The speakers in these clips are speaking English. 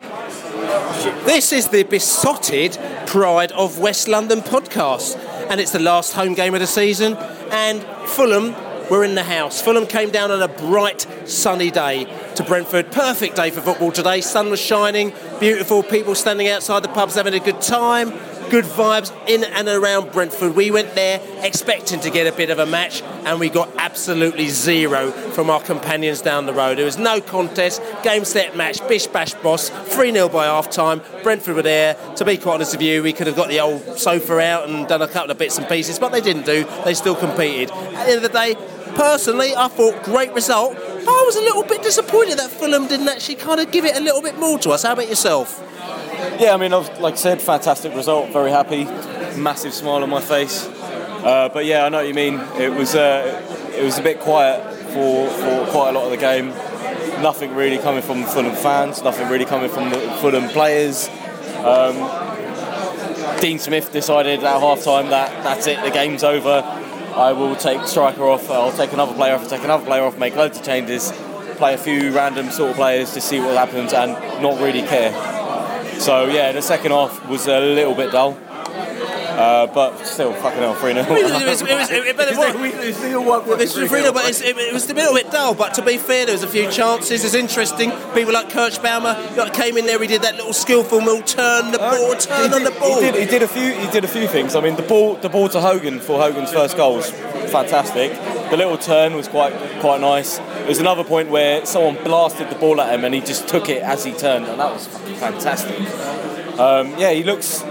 This is the Beesotted Pride of West London podcast, and it's the last home game of the season. And Fulham were in the house. Fulham came down on a bright, sunny day to Brentford. Perfect day for football today. Sun was shining, beautiful people standing outside the pubs having a good time good vibes in and around Brentford. We went there expecting to get a bit of a match, and we got absolutely zero from our companions down the road. There was no contest, game set match, bish bash boss, 3 0 by half time. Brentford were there. To be quite honest with you, we could have got the old sofa out and done a couple of bits and pieces, but they didn't do. They still competed. At the end of the day, personally, I thought great result. I was a little bit disappointed that Fulham didn't actually kind of give it a little bit more to us. How about yourself? Yeah, I mean, I've, like I said, fantastic result. Very happy, massive smile on my face. Uh, but yeah, I know what you mean. It was uh, it was a bit quiet for, for quite a lot of the game. Nothing really coming from Fulham fans. Nothing really coming from the Fulham players. Um, Dean Smith decided at half time that that's it, the game's over. I will take striker off, I'll take another player off, I'll take another player off, make loads of changes, play a few random sort of players to see what happens and not really care. So yeah, the second half was a little bit dull. Uh, but still, fucking hell, 3 0. It was, it was, it but it was, was 3 0, but it, it was a little bit dull. But to be fair, there was a few chances. It's interesting. People like Kerschbaumer came in there, he did that little skillful little turn the ball, uh, turn did, on the ball. He did, he did, a few. He did a few things. I mean, the ball, the ball to Hogan for Hogan's first goal was fantastic. The little turn was quite quite nice. There was another point where someone blasted the ball at him and he just took it as he turned, and that was fantastic. Um, yeah, he looks.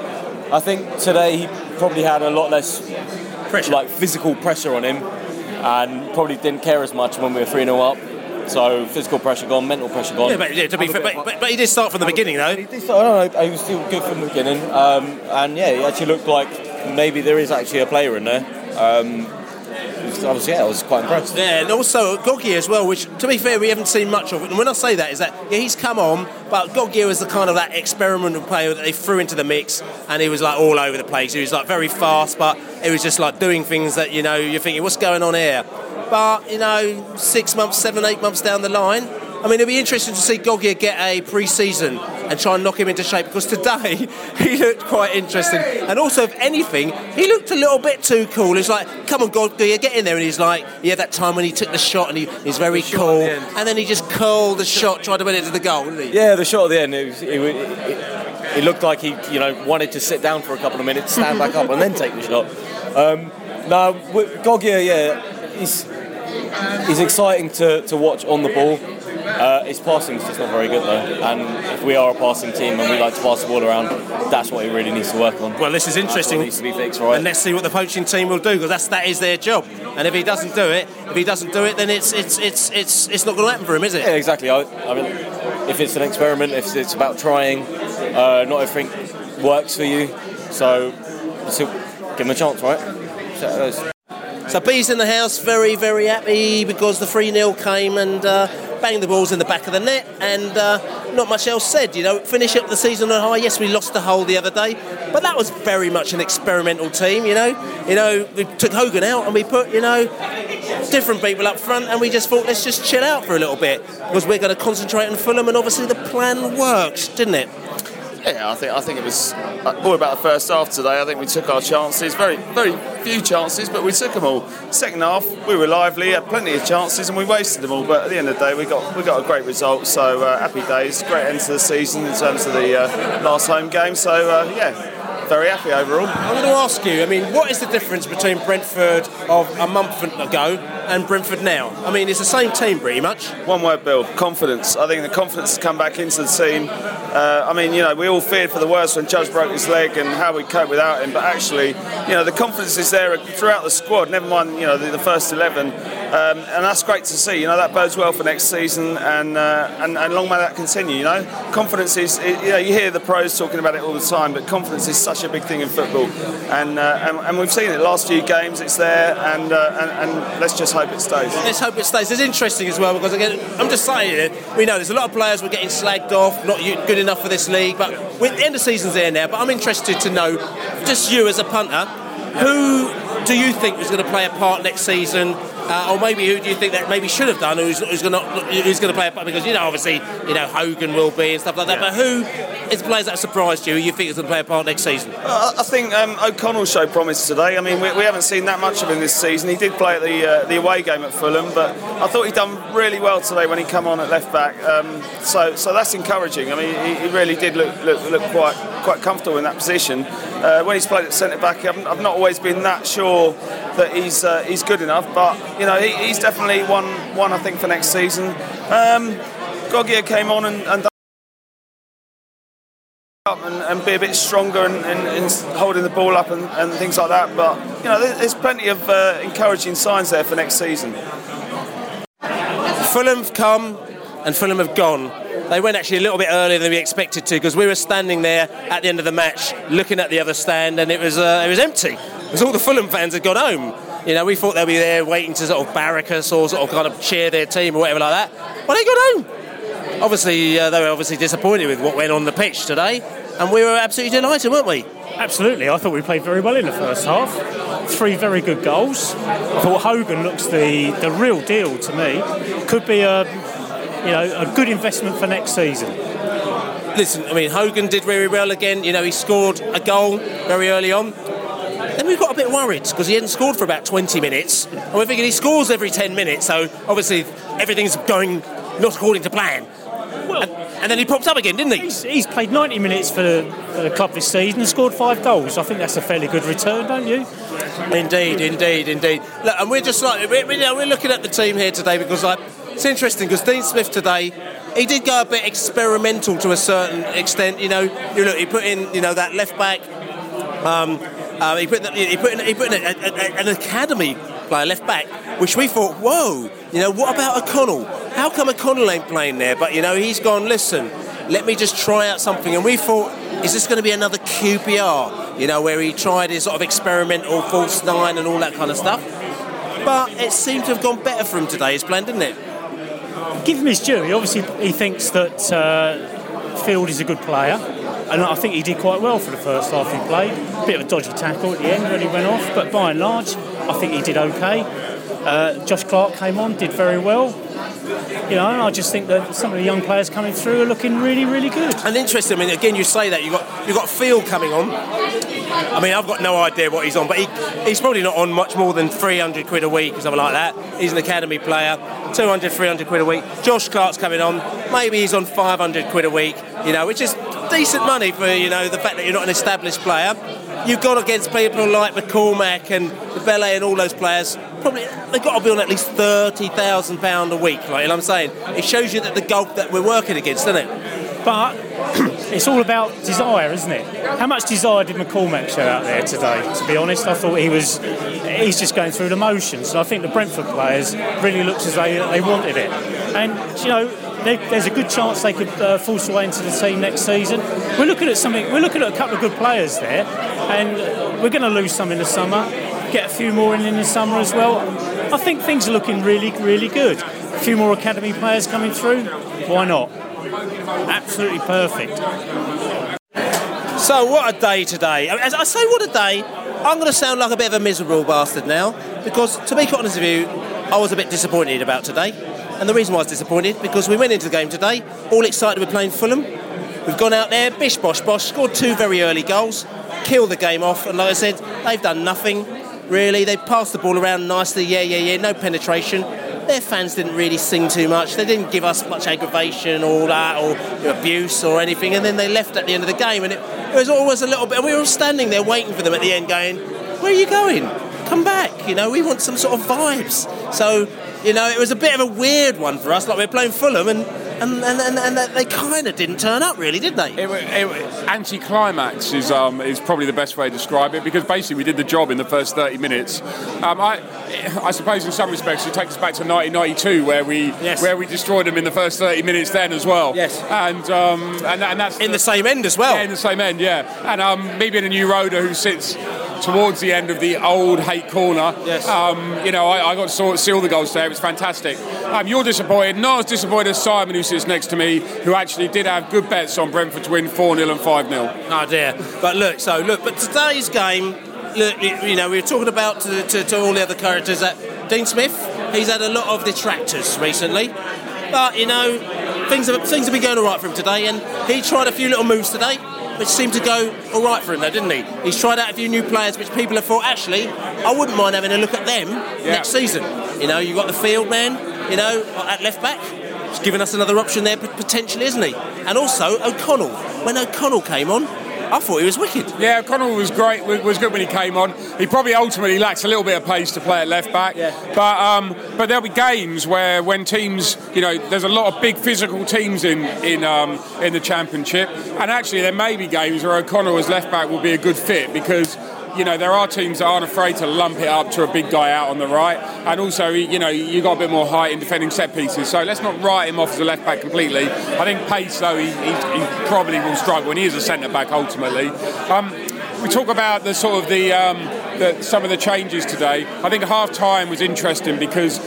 I think today he probably had a lot less pressure, like physical pressure on him, and probably didn't care as much when we were three 0 up. So physical pressure gone, mental pressure gone. Yeah, but, yeah, to be fair, but, but, but, he did start from the beginning though. He did start, I don't know, he was still good from the beginning, um, and yeah, he actually looked like maybe there is actually a player in there. Um, I was yeah, I was quite impressed. Yeah, and also Gogia as well, which to be fair we haven't seen much of. And when I say that is that yeah, he's come on, but Gogia was the kind of that experimental player that they threw into the mix, and he was like all over the place. He was like very fast, but he was just like doing things that you know you're thinking, what's going on here? But you know, six months, seven, eight months down the line, I mean, it'll be interesting to see Gogia get a pre-season and try and knock him into shape because today he looked quite interesting. And also, if anything, he looked a little bit too cool. It's like, come on, Gogia, get in there. And he's like, yeah, that time when he took the shot and he, he's very cool. The and then he just curled the shot, tried to win it to the goal, didn't he? Yeah, the shot at the end, it, was, it, it, it looked like he, you know, wanted to sit down for a couple of minutes, stand back up, and then take the shot. Um, now, Gogia, yeah, he's, he's exciting to, to watch on the ball. Uh, his passing is just not very good though, and if we are a passing team and we like to pass the ball around, that's what he really needs to work on. Well, this is interesting. needs to be fixed, right? And let's see what the poaching team will do because that's that is their job. And if he doesn't do it, if he doesn't do it, then it's it's it's it's it's not going to happen for him, is it? Yeah, exactly. I, I mean, if it's an experiment, if it's about trying, uh, not everything works for you. So, so give him a chance, right? So, so B's in the house, very, very happy because the 3 0 came and uh, banged the balls in the back of the net, and uh, not much else said. You know, finish up the season on high. Yes, we lost the Hull the other day, but that was very much an experimental team. You know, you know, we took Hogan out and we put you know different people up front, and we just thought let's just chill out for a little bit because we're going to concentrate on Fulham, and obviously the plan worked, didn't it? Yeah, I think I think it was uh, all about the first half today. I think we took our chances, very very few chances, but we took them all. Second half, we were lively, had plenty of chances, and we wasted them all. But at the end of the day, we got we got a great result. So uh, happy days, great end to the season in terms of the uh, last home game. So uh, yeah. Very happy overall. I'm going to ask you. I mean, what is the difference between Brentford of a month ago and Brentford now? I mean, it's the same team pretty much. One word, Bill. Confidence. I think the confidence has come back into the team. Uh, I mean, you know, we all feared for the worst when Judge broke his leg and how we cope without him. But actually, you know, the confidence is there throughout the squad. Never mind, you know, the, the first eleven, um, and that's great to see. You know, that bodes well for next season, and uh, and, and long may that continue. You know, confidence is. You know, you hear the pros talking about it all the time, but confidence is such a big thing in football, and uh, and, and, we've seen it last few games. It's there, and, uh, and, and let's just hope it stays. Let's hope it stays. It's interesting as well because again, I'm just saying it. We know there's a lot of players we're getting slagged off, not good enough for this league, but the end of season's there now. But I'm interested to know, just you as a punter, who do you think is going to play a part next season? Uh, or maybe who do you think that maybe should have done? Who's, who's going to who's going to play a part? Because you know, obviously, you know Hogan will be and stuff like that. Yeah. But who is the players that surprised you? You think is going to play a part next season? Uh, I think um, O'Connell showed promise today. I mean, we, we, haven't seen that much of him this season. He did play at the uh, the away game at Fulham, but I thought he'd done really well today when he come on at left back. Um, so so that's encouraging. I mean, he, he really did look, look, look quite quite comfortable in that position. Uh, when he's played at centre back, I've, I've, not always been that sure that he's uh, he's good enough. But you know, he, he's definitely one one I think for next season. Um, Gogia came on and, and up and, and, be a bit stronger and, holding the ball up and, and, things like that. But you know, there's plenty of uh, encouraging signs there for next season. Fulham have come and Fulham have gone. They went actually a little bit earlier than we expected to because we were standing there at the end of the match looking at the other stand and it was uh, it was empty because all the Fulham fans had gone home. You know, we thought they'd be there waiting to sort of barrack us or sort of kind of cheer their team or whatever like that. Well, they got home. Obviously, uh, they were obviously disappointed with what went on the pitch today, and we were absolutely delighted, weren't we? Absolutely. I thought we played very well in the first half. Three very good goals. I thought Hogan looks the, the real deal to me. Could be a you know a good investment for next season listen, I mean, Hogan did very well again. You know, he scored a goal very early on. Then we got a bit worried because he hadn't scored for about 20 minutes. And we're thinking he scores every 10 minutes, so obviously everything's going not according to plan. Well, and, and then he popped up again, didn't he? He's, he's played 90 minutes for the, for the, club this season and scored five goals. I think that's a fairly good return, don't you? Indeed, indeed, indeed. Look, and we're just like we're, we're looking at the team here today because like it's interesting because Dean Smith today he did go a bit experimental to a certain extent. You know, you look, he put in you know that left back. Um, uh, he put he put in, he put in a, a, an academy player left back, which we thought, whoa, you know, what about O'Connell? How come O'Connell ain't playing there? But you know, he's gone. Listen, let me just try out something. And we thought, is this going to be another QPR? You know, where he tried his sort of experimental false nine and all that kind of stuff. But it seemed to have gone better for him today. His plan, didn't it? Give him his due. He obviously he thinks that uh, Field is a good player and I think he did quite well for the first half he played. Bit of a dodgy tackle at the end when he went off, but by and large, I think he did okay. Uh, Josh Clarke came on, did very well. You know, I just think that some of the young players coming through are looking really, really good. And interesting. I mean, again, you say that you got you got Field coming on. I mean, I've got no idea what he's on, but he, he's probably not on much more than 300 quid a week or something like that. He's an academy player, 200, 300 quid a week. Josh Clarke's coming on, maybe he's on 500 quid a week, you know, which is decent money for you know the fact that you're not an established player. You've gone against people like McCormack and Bele and all those players. Probably they've got to be on at least thirty thousand pound a week. Like what I'm saying, it shows you that the gulf that we're working against, doesn't it? But it's all about desire, isn't it? How much desire did McCormack show out there today? To be honest, I thought he was he's just going through the motions. And I think the Brentford players really looked as though they wanted it. And you know, there's a good chance they could uh, force way into the team next season. We're looking at something. We're looking at a couple of good players there, and we're going to lose some in the summer. Get a few more in in the summer as well. I think things are looking really, really good. A few more academy players coming through. Why not? Absolutely perfect. So what a day today! As I say, what a day. I'm going to sound like a bit of a miserable bastard now because, to be quite honest with you, I was a bit disappointed about today. And the reason why I was disappointed because we went into the game today all excited we're playing Fulham. we've gone out there, bish bosh bosh, scored two very early goals, killed the game off, and like I said, they've done nothing really. They passed the ball around nicely, yeah, yeah, yeah, no penetration. Their fans didn't really sing too much. They didn't give us much aggravation or that or abuse or anything. And then they left at the end of the game, and it, it was always a little bit. We were all standing there waiting for them at the end, going, "Where are you going? Come back! You know, we want some sort of vibes." So, you know, it was a bit of a weird one for us. Like we're playing Fulham, and and, and, and, and they kind of didn't turn up, really, did they? It, it, anti-climax is um, is probably the best way to describe it because basically we did the job in the first 30 minutes. Um, I, I suppose in some respects it takes us back to 1992 where we Yes. where we destroyed them in the first 30 minutes then as well. Yes. and um, and, and that's In the same end as well. Yeah, in the same end, yeah. And um, me being a new roader who sits towards the end of the old hate corner, Yes. um, you know, I, I got to see all the goals there. It was fantastic. Um, you're disappointed. Not as disappointed as Simon, who sits next to me, who actually did have good bets on Brentford to win 4 0 and 5 0. Oh dear. But look, so look, but today's game, look, you you know, we were talking about to, to, to all the other characters that Dean Smith, he's had a lot of detractors recently. But, you know, things have, things have been going all right for him today, and he tried a few little moves today, which seemed to go all right for him, though, didn't he? He's tried out a few new players, which people have thought, actually, I wouldn't mind having a look at them next season. You know, you've got the field man, you know, at left back. He's given us another option there, potentially, isn't he? And also O'Connell. When O'Connell came on, I thought he was wicked. Yeah, Connell was great. Was was good when he came on. He probably ultimately lacks a little bit of pace to play at left back. Yeah. But um, but there'll be games where when teams, you know, there's a lot of big physical teams in in um, in the championship, and actually there may be games where O'Connell as left back will be a good fit because. You know, there are teams that aren't afraid to lump it up to a big guy out on the right. And also, you know, you got a bit more height in defending set pieces. So let's not write him off as a left back completely. I think pace, though, he, he, he probably will struggle, and he is a centre back ultimately. Um, we talk about the sort of the, um, the some of the changes today. I think half time was interesting because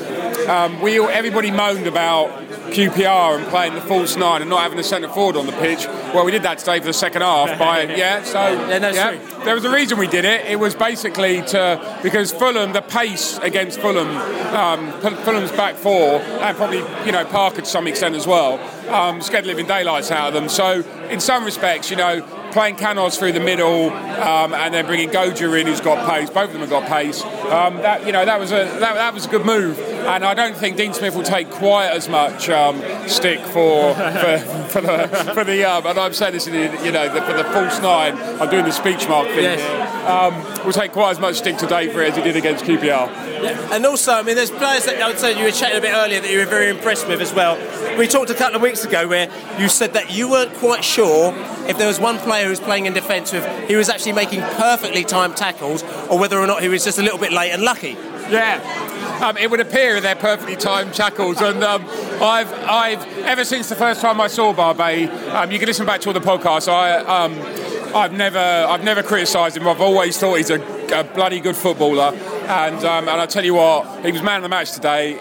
um, we everybody moaned about QPR and playing the false nine and not having a centre forward on the pitch. Well, we did that today for the second half. By yeah, so Yeah, that's true. there was a reason we did it. It was basically to because Fulham, the pace against Fulham, um, Fulham's back four, and probably you know Parker to some extent as well, um, scared the living daylights out of them. So in some respects, you know, playing Canos through the middle um, and then bringing Gogia in, who's got pace. Both of them have got pace. Um, that you know that was a that, that was a good move, and I don't think Dean Smith will take quite as much um, stick for for, for the for the um, and I'm saying this in the, you know the, for the false nine. I'm doing the speech mark thing. Yes. Um, will take quite as much stick today for it as he did against QPR. And also, I mean, there's players that I would say you were chatting a bit earlier that you were very impressed with as well. We talked a couple of weeks ago where you said that you weren't quite sure if there was one player who was playing in defence with he was actually making perfectly timed tackles or whether or not he was just a little bit late and lucky. Yeah. Um, it would appear they're perfectly timed tackles, and um, I've, I've ever since the first time I saw Barbet, um, you can listen back to all the podcasts. I, um, I've never, I've never criticised him. I've always thought he's a, a bloody good footballer, and um, and I tell you what, he was man of the match today.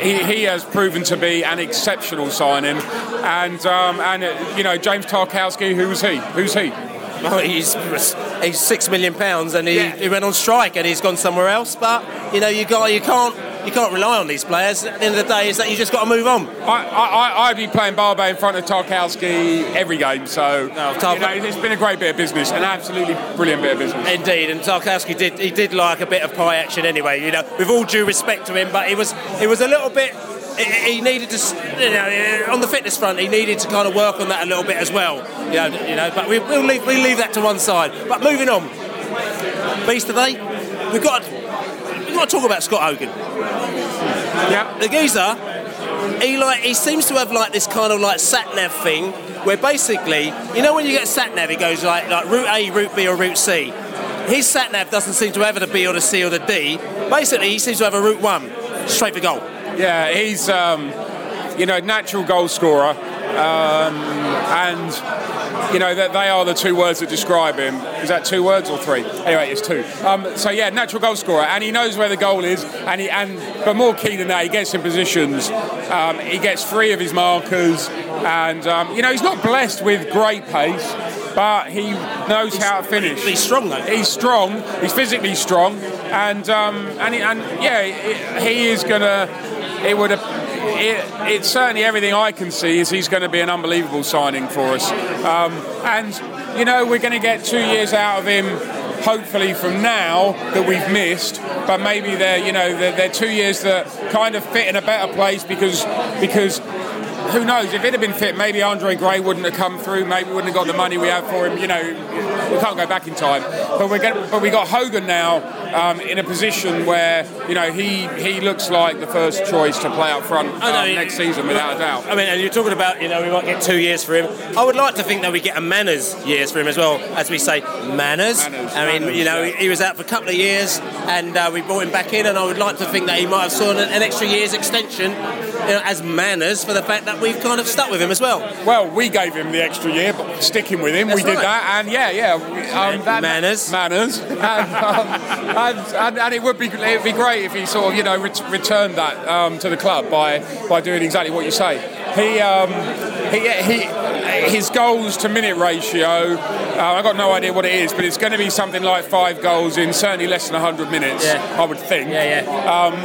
He, he has proven to be an exceptional signing, and um, and uh, you know James Tarkowski, who's he? Who's he? Well, he's he's six million pounds and he, Yeah. he went on strike and he's gone somewhere else. But you know, you got you can't you can't rely on these players. At the end of the day, is that you just got to move on. I, I, I'd be playing Barbet in front of Tarkowski every game, so Tark- you know, it's been a great bit of business, an absolutely brilliant bit of business. Indeed, and Tarkowski did he did like a bit of pie action anyway. You know, with all due respect to him, but he was he was a little bit. He needed to, you know, on the fitness front, he needed to kind of work on that a little bit as well. You know, you know. But we, we'll leave we leave that to one side. But moving on, Beast today, we've got to talk about Scott Hogan. Yeah, The geezer, he like he seems to have like this kind of like sat nav thing where basically, you know, when you get sat nav, it goes like like route A, route B, or route C. His sat nav doesn't seem to have the B or the C or the D. Basically, he seems to have a route one, straight for goal. yeah, he's um, you know natural goal scorer, um, and you know that they are the two words that describe him. Is that two words or three? Anyway, it's two. Um, so yeah, natural goal scorer, and he knows where the goal is, and he and but more key than that, he gets in positions. Um, he gets free of his markers, and um, you know he's not blessed with great pace. But he knows how to finish. He's strong though. He's strong. He's physically strong, and um, and he, and yeah, he- he is gonna. It would. It, it's certainly everything I can see is he's going to be an unbelievable signing for us. Um, and you know we're going to get two years out of him. Hopefully from now that we've missed, but maybe they're you know they're, they're two years that kind of fit in a better place because because who knows? If it had been fit, maybe Andre Gray wouldn't have come through. Maybe we wouldn't have got the money we have for him. You know, we can't go back in time. But we get, but we got Hogan now um, in a position where you know he he looks like the first choice to play up front um, next season without a doubt. I mean, and you're talking about you know we might get two years for him. I would like to think that we get a manners years for him as well, as we say manners. Manners, I mean, manners, you know, yeah. he was out for a couple of years, and uh, we brought him back in, and I would like to think that he might have saw an, an extra year's extension you know, as manners for the fact that we've kind of stuck with him as well. Well, we gave him the extra year, but sticking with him, That's we did that, and yeah, yeah, um, that, Manners. manners, and, um, and, and, and it would be it would be great if he sort of you know ret- returned that um, to the club by by doing exactly what you say. He um, he he his goals to minute ratio. Uh, I've got no idea what it is, but it's going to be something like five goals in certainly less than 100 minutes, Yeah. I would think. Yeah, yeah. Um,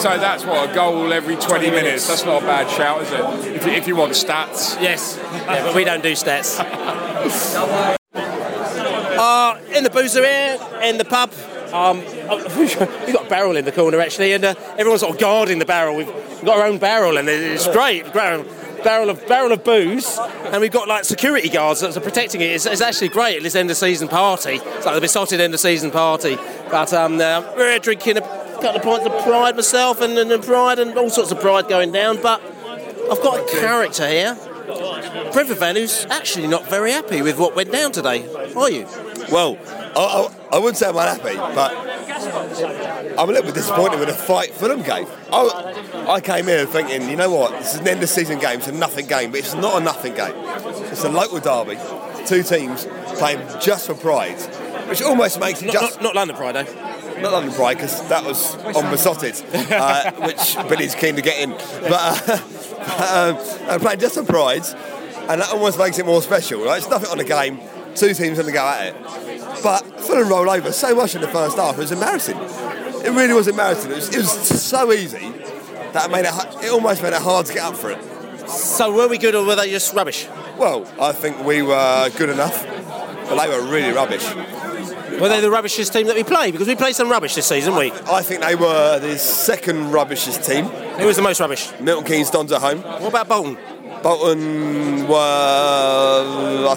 so that's what a goal every 20, minutes. That's not a bad shout, is it? If you, if you want stats. Yes, yeah, but we don't do stats. uh, in the boozer here, in the pub. Um, we've got a barrel in the corner actually, and uh, everyone's sort of guarding the barrel. We've got our own barrel, and it's great. Barrel, barrel of barrel of booze, and we've got like security guards that are protecting it. It's, it's actually great at this end of season party. It's like the Beesotted end of season party. But um, uh, we're drinking a couple of pints of pride myself, and, and, and pride, and all sorts of pride going down. But I've got a character here. Fan who's actually not very happy with what went down today, are you? Well, I, I, I wouldn't say I'm unhappy, but I'm a little bit disappointed with the fight Fulham gave. I, I came here thinking, you know what, this is an end of season game, it's a nothing game, but it's not a nothing game. It's a local derby, two teams playing just for pride, which almost makes it Not, just not, not London Pride, eh? not London Pride because that was on Beesotted, uh, which Billy's keen to get in. But uh, um, I'm playing just for Pride, and that almost makes it more special. Right? It's nothing on the game. Two teams going to go at it. But Fulham rolled over so much in the first half. It was embarrassing. It really was embarrassing. It was, it was so easy that it made it. It almost made it hard to get up for it. So were we good or were they just rubbish? Well, I think we were good enough, but they were really rubbish. Were they the rubbishest team that we played? Because we played some rubbish this season, we? I think they were the second rubbishest team. Who was the most rubbish? Milton Keynes Dons at home. What about Bolton? Bolton were.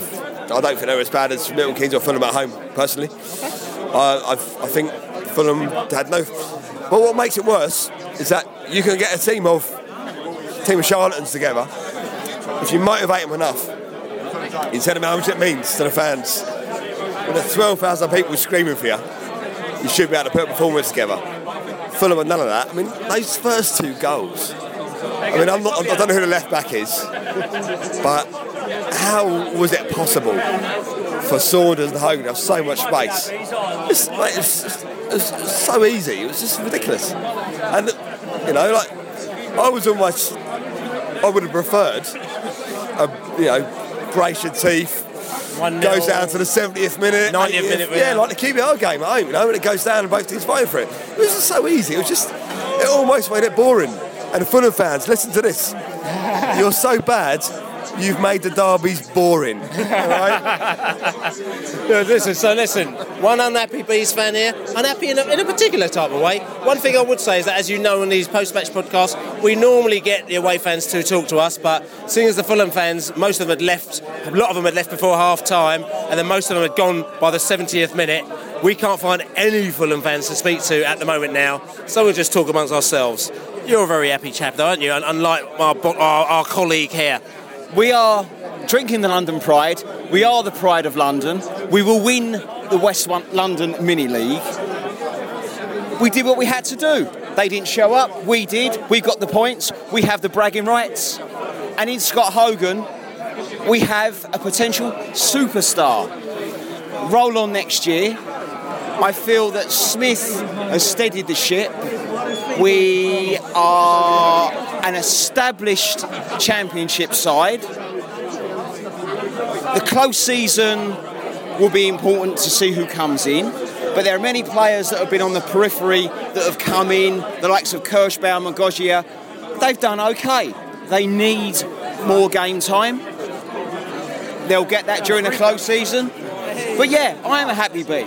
I, don't think they were as bad as Milton Keynes or Fulham at home, personally. I, I, I think Fulham had no. But what makes it worse is that you can get a team of team of charlatans together if you motivate them enough. You tell them how much it means to the fans. When there's 12,000 people screaming for you, you should be able to put a performance together. Fulham had none of that. I mean, those first two goals. I mean, I'm not, I don't know who the left back is, but how was it possible for Saunders and Hogan to have so much space? It's, like, it's, it's so easy. It was just ridiculous. And you know, like I was almost, I would have preferred, a, you know, brace your teeth. One Goes down to the 70th minute, 90th 80th, minute, yeah, yeah. like the QPR game at home, you know, when it goes down and both teams fighting for it. It was just so easy. It was just, it almost made it boring. And Fulham fans, listen to this. You're so bad, you've made the derbies boring. No, listen, so listen, one unhappy Bees fan here, unhappy in a, in a particular type of way. One thing I would say is that, as you know, in these post-match podcasts, we normally get the away fans to talk to us, but seeing as the Fulham fans, most of them had left, a lot of them had left before half-time, and then most of them had gone by the 70th minute, we can't find any Fulham fans to speak to at the moment now, so we'll just talk amongst ourselves. You're a very happy chap, though, aren't you? Unlike our, our, our colleague here. We are drinking the London Pride. We are the pride of London. We will win the West London Mini League. We did what we had to do. They didn't show up. We did. We got the points. We have the bragging rights. And in Scott Hogan, we have a potential superstar. Roll on next year. I feel that Smith has steadied the ship. We are an established championship side. The close season will be important to see who comes in, but there are many players that have been on the periphery that have come in, the likes of Kirschbaum and Gogia, they've done okay. They need more game time. They'll get that during the close season. But yeah, I am a happy bee.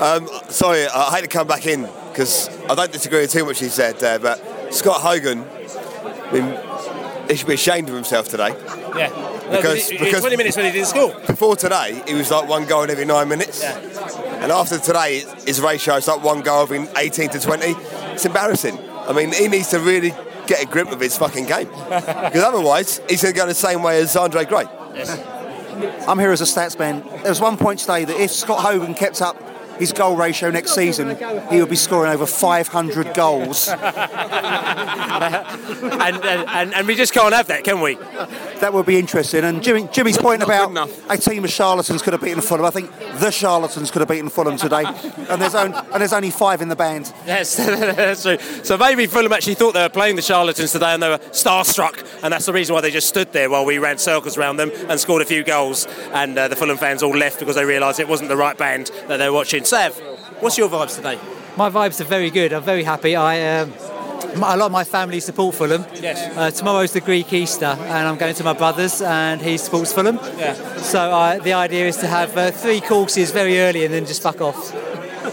Um, sorry, I hate to come back in because I don't disagree with too much he said there, but Scott Hogan, I mean, he should be ashamed of himself today. Yeah. Because, No, because 20 minutes when he didn't score. Before today, he was like one goal every nine minutes. And after today, his ratio is like one goal every 18 to 20. It's embarrassing. I mean, he needs to really get a grip of his fucking game. Because otherwise, he's going to go the same way as Andre Gray. I'm here as a stats man. There was one point today that if Scott Hogan kept up his goal ratio next season, he will be scoring over 500 goals. and, and, and, and we just can't have that, can we? That would be interesting. And Jimmy, Jimmy's point about a team of charlatans could have beaten Fulham. I think the charlatans could have beaten Fulham today. and there's only, and there's only five in the band. Yes, that's true. So maybe Fulham actually thought they were playing the charlatans today and they were starstruck, and that's the reason why they just stood there while we ran circles around them and scored a few goals. And uh, the Fulham fans all left because they realised it wasn't the right band that they were watching. Sav, what's your vibes today? My vibes are very good. I'm very happy. I um, a lot of my family support Fulham. Yes. Uh, tomorrow's the Greek Easter, and I'm going to my brother's, and he supports Fulham. Yeah. So uh, the idea is to have uh, three courses very early, and then just fuck off.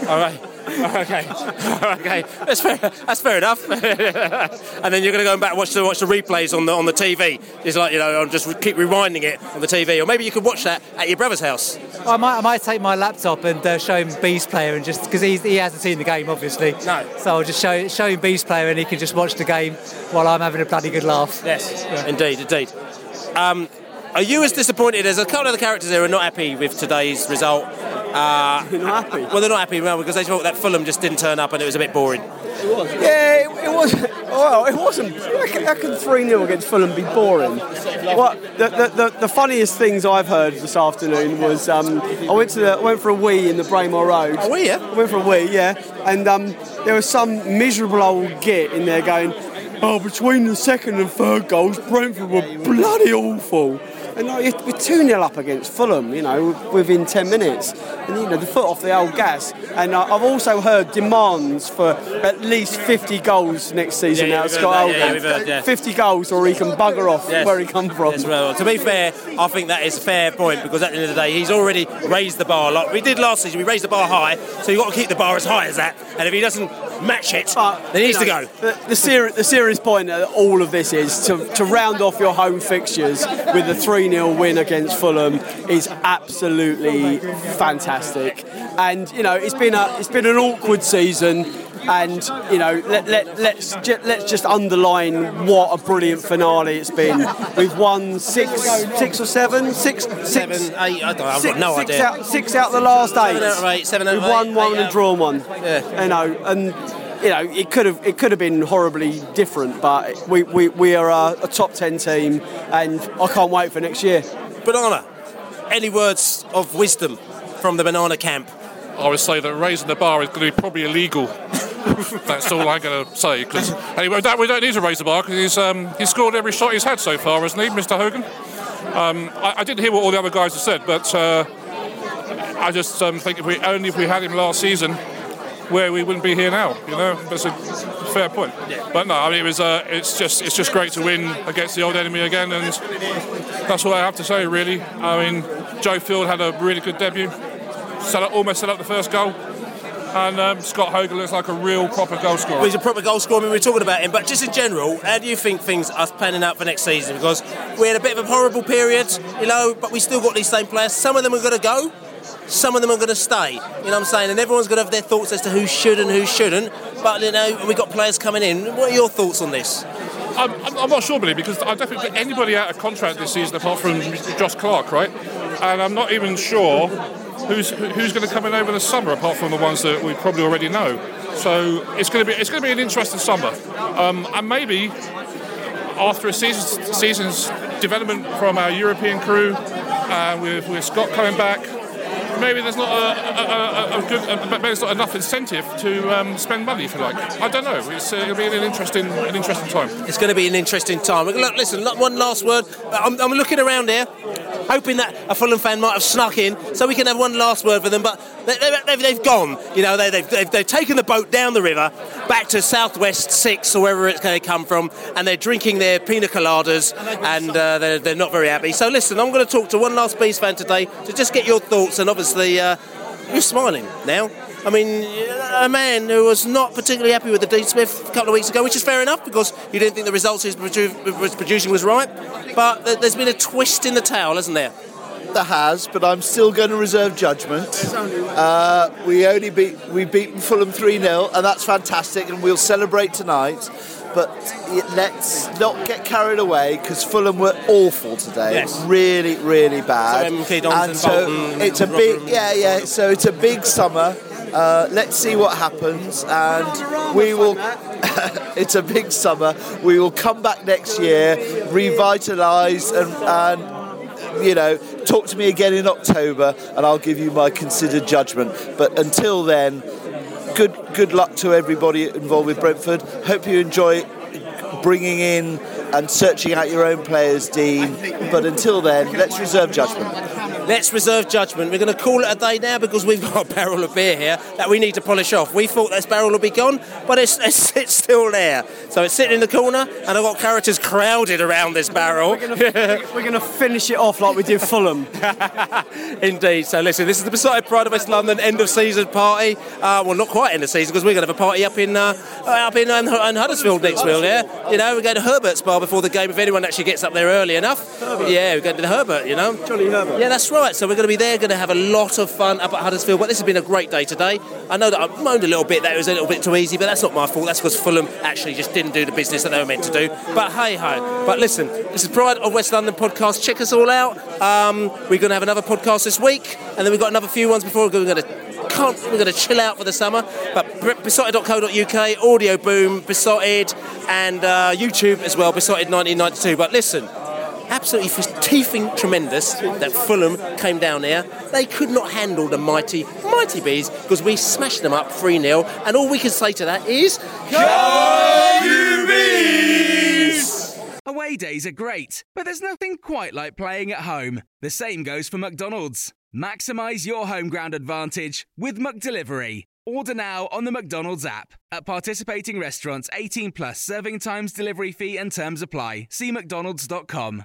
All right. Okay, okay, that's fair. That's fair enough. and then you're going to go back and watch the watch the replays on the on the TV. It's like you know, I'll just keep rewinding it on the TV, or maybe you could watch that at your brother's house. I might, I might take my laptop and uh, show him B's player, and just because he hasn't seen the game, obviously. No. So I'll just show show him B's player, and he can just watch the game while I'm having a bloody good laugh. Yes, indeed, indeed. Um, are you as disappointed as a couple of the characters there are not happy with today's result? Uh, They're not happy. Well, they're not happy well, because they thought that Fulham just didn't turn up and it was a bit boring. It was. Yeah, it, it was. Well, it wasn't. How can, how can 3 0 against Fulham be boring? Well, the, the, the, the funniest things I've heard this afternoon was um, I went to the, I went for a wee in the Braemar Road. A wee, yeah? I went for a wee, yeah. And um, there was some miserable old git in there going, oh, between the second and third goals, Brentford were bloody awful. And like, we're 2 0 up against Fulham, you know, within 10 minutes. And, you know, the foot off the old gas. And uh, I've also heard demands for at least 50 goals next season Yeah, out of Scott that, yeah, heard, yeah. 50 goals or he can bugger off Yes. where he come from. Yes, well, to be fair, I think that is a fair point because at the end of the day, he's already raised the bar a lot. We did last season, we raised the bar high, so you've got to keep the bar as high as that. And if he doesn't match it, then he needs You to go. The, the, the serious point of all of this is to, to round off your home fixtures with a 3 0 win against Fulham is absolutely fantastic. And, you know, it's been, a, it's been an awkward season. And you know, let, let, let's ju- let's just underline what a brilliant finale it's been. We've won six, six or seven, six, six, Seven, eight, I don't know, I've six- got no six idea. Out, six out of the last eight. Seven out of eight, seven out We've won eight, one eight and out. drawn one. Yeah. You know, and you know, it could have it could have been horribly different, but we, we, we are a, a top ten team, and I can't wait for next year. Banana, any words of wisdom from the banana camp? I would say that raising the bar is going to be probably illegal. That's all I'm going to say. Because anyway, that, we don't need to raise the bar because he's um, he's scored every shot he's had so far, hasn't he, Mr. Hogan? Um, I, I didn't hear what all the other guys have said, but uh, I just um, think if we only if we had him last season, where we wouldn't be here now. You know, that's a fair point. But no, I mean it was uh, it's just it's just great to win against the old enemy again, and that's all I have to say really. I mean, Joe Field had a really good debut, set up, almost set up the first goal. And um, Scott Hogan looks like a real proper goal scorer. Well, he's a proper goal scorer. I mean, we were talking about him, but just in general, how do you think things are panning out for next season? Because we had a bit of a horrible period, you know, but we still got these same players. Some of them are going to go, some of them are going to stay. You know what I'm saying? And everyone's going to have their thoughts as to who should and who shouldn't. But you know, we've got players coming in. What are your thoughts on this? I'm, I'm, I'm not sure, Billy, because I definitely put anybody out of contract this season apart from Josh Clarke, right? And I'm not even sure who's who's going to come in over the summer apart from the ones that we probably already know. So it's going to be it's going to be an interesting summer, um, and maybe after a season, season's development from our European crew, uh, with, with Scott coming back. Maybe there's not a, a, a, a good, maybe there's not enough incentive to um, spend money, if you like. I don't know. It's uh, it'll be an interesting, an interesting time. It's going to be an interesting time. Look, listen, one last word. I'm, I'm looking around here. hoping that a Fulham fan might have snuck in so we can have one last word with them. But they, they, they've gone. You know, they, have they've, they've taken the boat down the river back to Southwest Six or wherever it's going to come from, and they're drinking their pina coladas, and uh, they're, they're not very happy. So listen, I'm going to talk to one last Bees fan today to just get your thoughts, and obviously uh, you're smiling now. I mean, a man who was not particularly happy with the Dean Smith a couple of weeks ago, which is fair enough because you didn't think the results he was producing was right. But there's been a twist in the towel, hasn't there? Has, but I'm still going to reserve judgment. Uh, we only beat we beat Fulham three 0 and that's fantastic, and we'll celebrate tonight. But let's not get carried away because Fulham were awful today. Yes. really, really bad. So and so Bolton, it's a big, yeah, yeah. So it's a big summer. Uh, let's see what happens, and we will. it's a big summer. We will come back next year, revitalise, and, and you know, talk to me again in October, and I'll give you my considered judgment. But until then, good good luck to everybody involved with Brentford. Hope you enjoy bringing in and searching out your own players, Dean. But until then, let's reserve judgment. Let's reserve judgment. We're going to call it a day now because we've got a barrel of beer here that we need to polish off. We thought this barrel would be gone, but it's, it's, it's still there. So it's sitting in the corner, and I've got characters crowded around this barrel. We're going to finish it off like we did Fulham. Indeed. So listen, this is the Beesotted Pride of West London end of season party. Uh, well, not quite end of season because we're going to have a party up in uh, up in, um, in Huddersfield next week. Yeah, you know, we go to Herbert's bar before the game if anyone actually gets up there early enough. Herbert. Yeah, we go to the Herbert. You know, Johnny Herbert. Yeah, that's right. Right, so we're going to be there, going to have a lot of fun up at Huddersfield. But this has been a great day today. I know that I moaned a little bit that it was a little bit too easy, but that's not my fault. That's because Fulham actually just didn't do the business that they were meant to do. But hey ho. But listen, this is Pride of West London podcast. Check us all out. Um, we're going to have another podcast this week, and then we've got another few ones before we're going to can't, we're going to chill out for the summer. But beesotted.co.uk, Audio Boom, Beesotted, and uh, YouTube as well, Beesotted 1992. But listen, absolutely teething tremendous that Fulham came down here. They could not handle the mighty, mighty bees because we smashed them up 3 0. And all we can say to that is. Away days are great, but there's nothing quite like playing at home. The same goes for McDonald's. Maximise your home ground advantage with McDelivery. Order now on the McDonald's app. At participating restaurants, 18 plus serving times, delivery fee, and terms apply. See McDonald's.com.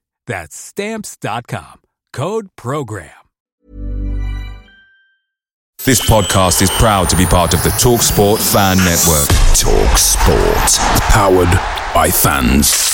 That's stamps.com. Code program. This podcast is proud to be part of the TalkSport Fan Network. Talk Sport. Powered by fans.